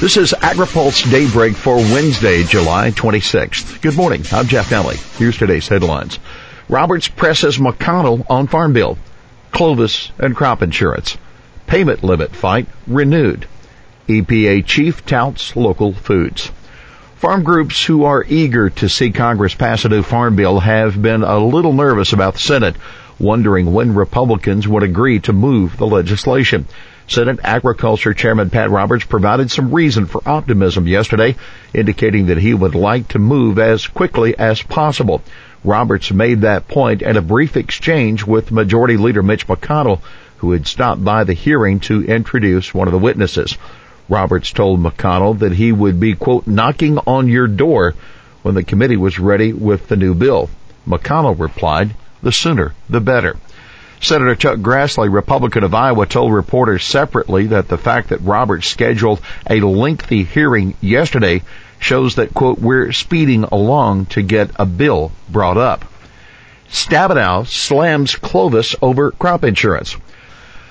This is AgriPulse Daybreak for Wednesday, July 26th. Good morning. I'm Jeff Nalley. Here's today's headlines. Roberts presses McConnell on Farm Bill. Clovis and crop insurance. Payment limit fight renewed. EPA chief touts local foods. Farm groups who are eager to see Congress pass a new farm bill have been a little nervous about the Senate, wondering when Republicans would agree to move the legislation. Senate Agriculture Chairman Pat Roberts provided some reason for optimism yesterday, indicating that he would like to move as quickly as possible. Roberts made that point at a brief exchange with Majority Leader Mitch McConnell, who had stopped by the hearing to introduce one of the witnesses. Roberts told McConnell that he would be, quote, knocking on your door when the committee was ready with the new bill. McConnell replied, the sooner the better. Senator Chuck Grassley, Republican of Iowa, told reporters separately that the fact that Roberts scheduled a lengthy hearing yesterday shows that, quote, we're speeding along to get a bill brought up. Stabenow slams Clovis over crop insurance.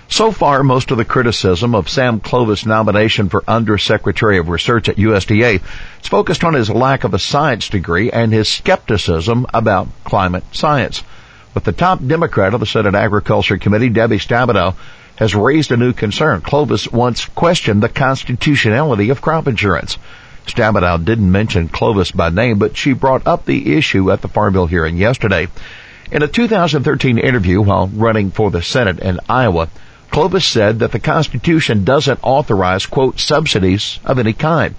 So far, most of the criticism of Sam Clovis' nomination for Undersecretary of Research at USDA is focused on his lack of a science degree and his skepticism about climate science. But the top Democrat of the Senate Agriculture Committee, Debbie Stabenow, has raised a new concern. Clovis once questioned the constitutionality of crop insurance. Stabenow didn't mention Clovis by name, but she brought up the issue at the Farm Bill hearing yesterday. In a 2013 interview while running for the Senate in Iowa, Clovis said that the Constitution doesn't authorize, quote, subsidies of any kind.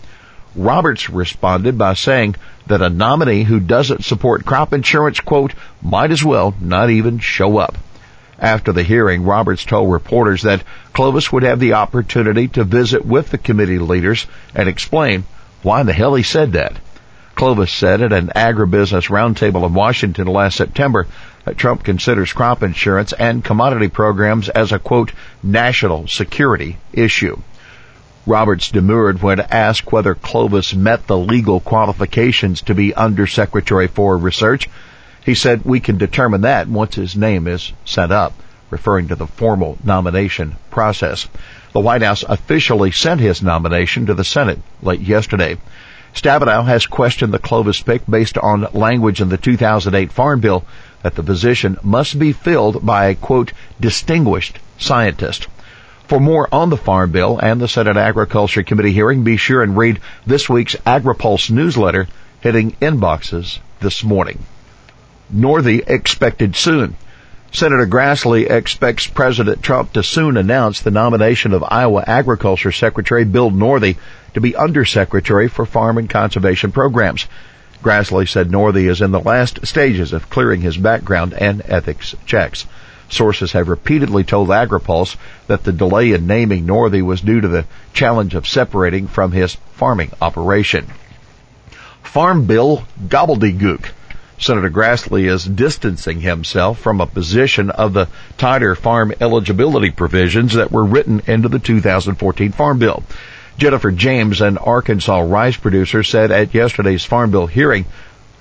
Roberts responded by saying that a nominee who doesn't support crop insurance, quote, might as well not even show up. After the hearing, Roberts told reporters that Clovis would have the opportunity to visit with the committee leaders and explain why in the hell he said that. Clovis said at an agribusiness roundtable in Washington last September that Trump considers crop insurance and commodity programs as a quote, national security issue. Roberts demurred when asked whether Clovis met the legal qualifications to be Undersecretary for Research. He said, we can determine that once his name is sent up, referring to the formal nomination process. The White House officially sent his nomination to the Senate late yesterday. Stabenow has questioned the Clovis pick based on language in the 2008 Farm Bill that the position must be filled by a quote, distinguished scientist. For more on the Farm Bill and the Senate Agriculture Committee hearing, be sure and read this week's AgriPulse newsletter hitting inboxes this morning. Northey expected soon. Senator Grassley expects President Trump to soon announce the nomination of Iowa Agriculture Secretary Bill Northey to be Undersecretary for Farm and Conservation Programs. Grassley said Northey is in the last stages of clearing his background and ethics checks. Sources have repeatedly told AgriPulse that the delay in naming Northey was due to the challenge of separating from his farming operation. Farm Bill gobbledygook. Senator Grassley is distancing himself from a position of the tighter farm eligibility provisions that were written into the 2014 Farm Bill. Jennifer James, an Arkansas rice producer, said at yesterday's Farm Bill hearing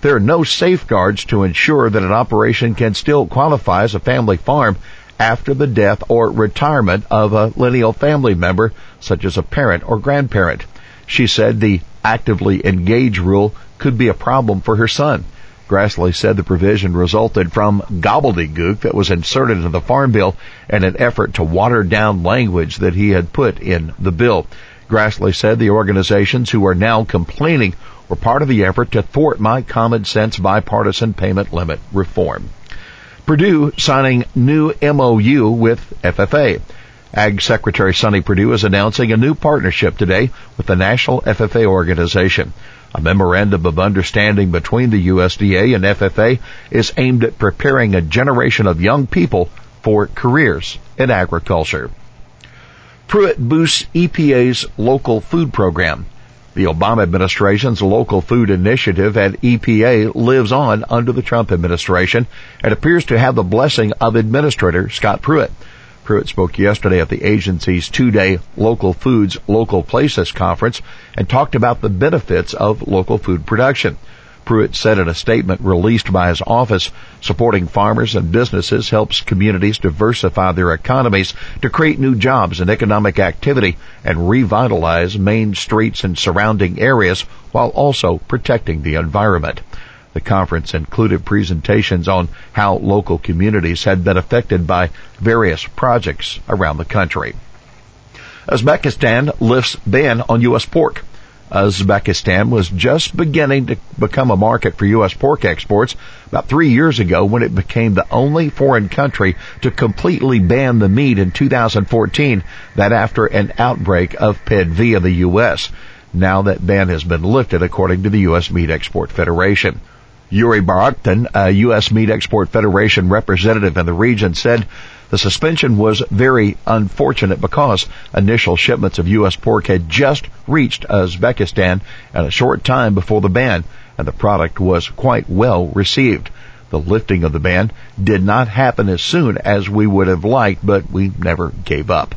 there are no safeguards to ensure that an operation can still qualify as a family farm after the death or retirement of a lineal family member, such as a parent or grandparent. She said the actively engaged rule could be a problem for her son. Grassley said the provision resulted from gobbledygook that was inserted into the farm bill in an effort to water down language that he had put in the bill. Grassley said the organizations who are now complaining were part of the effort to thwart my common sense bipartisan payment limit reform. Perdue signing new MOU with FFA. Ag Secretary Sonny Perdue is announcing a new partnership today with the National FFA organization. A memorandum of understanding between the USDA and FFA is aimed at preparing a generation of young people for careers in agriculture. Pruitt boosts EPA's local food program. The Obama administration's local food initiative at EPA lives on under the Trump administration and appears to have the blessing of Administrator Scott Pruitt. Pruitt spoke yesterday at the agency's two-day Local Foods, Local Places conference and talked about the benefits of local food production. Pruitt said in a statement released by his office, supporting farmers and businesses helps communities diversify their economies to create new jobs and economic activity and revitalize main streets and surrounding areas while also protecting the environment. The conference included presentations on how local communities had been affected by various projects around the country. Uzbekistan lifts ban on U.S. pork. Uzbekistan was just beginning to become a market for U.S. pork exports about three years ago when it became the only foreign country to completely ban the meat in 2014, that after an outbreak of PID via the U.S. Now that ban has been lifted according to the U.S. Meat Export Federation. Yuri Barutkin, a U.S. Meat Export Federation representative in the region, said the suspension was very unfortunate because initial shipments of U.S. pork had just reached Uzbekistan at a short time before the ban, and the product was quite well received. The lifting of the ban did not happen as soon as we would have liked, but we never gave up.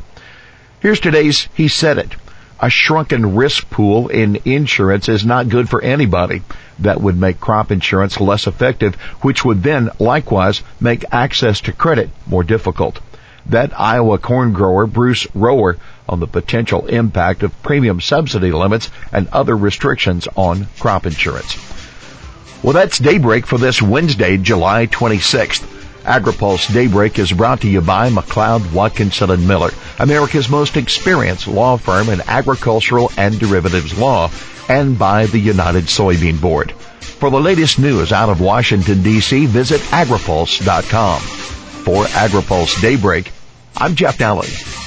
Here's today's He Said It. A shrunken risk pool in insurance is not good for anybody. That would make crop insurance less effective, which would then likewise make access to credit more difficult. That Iowa corn grower Bruce Rohr on the potential impact of premium subsidy limits and other restrictions on crop insurance. Well, that's daybreak for this Wednesday, July 26th. AgriPulse Daybreak is brought to you by McLeod, Watkinson and Miller, America's most experienced law firm in agricultural and derivatives law, and by the United Soybean Board. For the latest news out of Washington, D.C., visit agripulse.com. For AgriPulse Daybreak, I'm Jeff Nalley.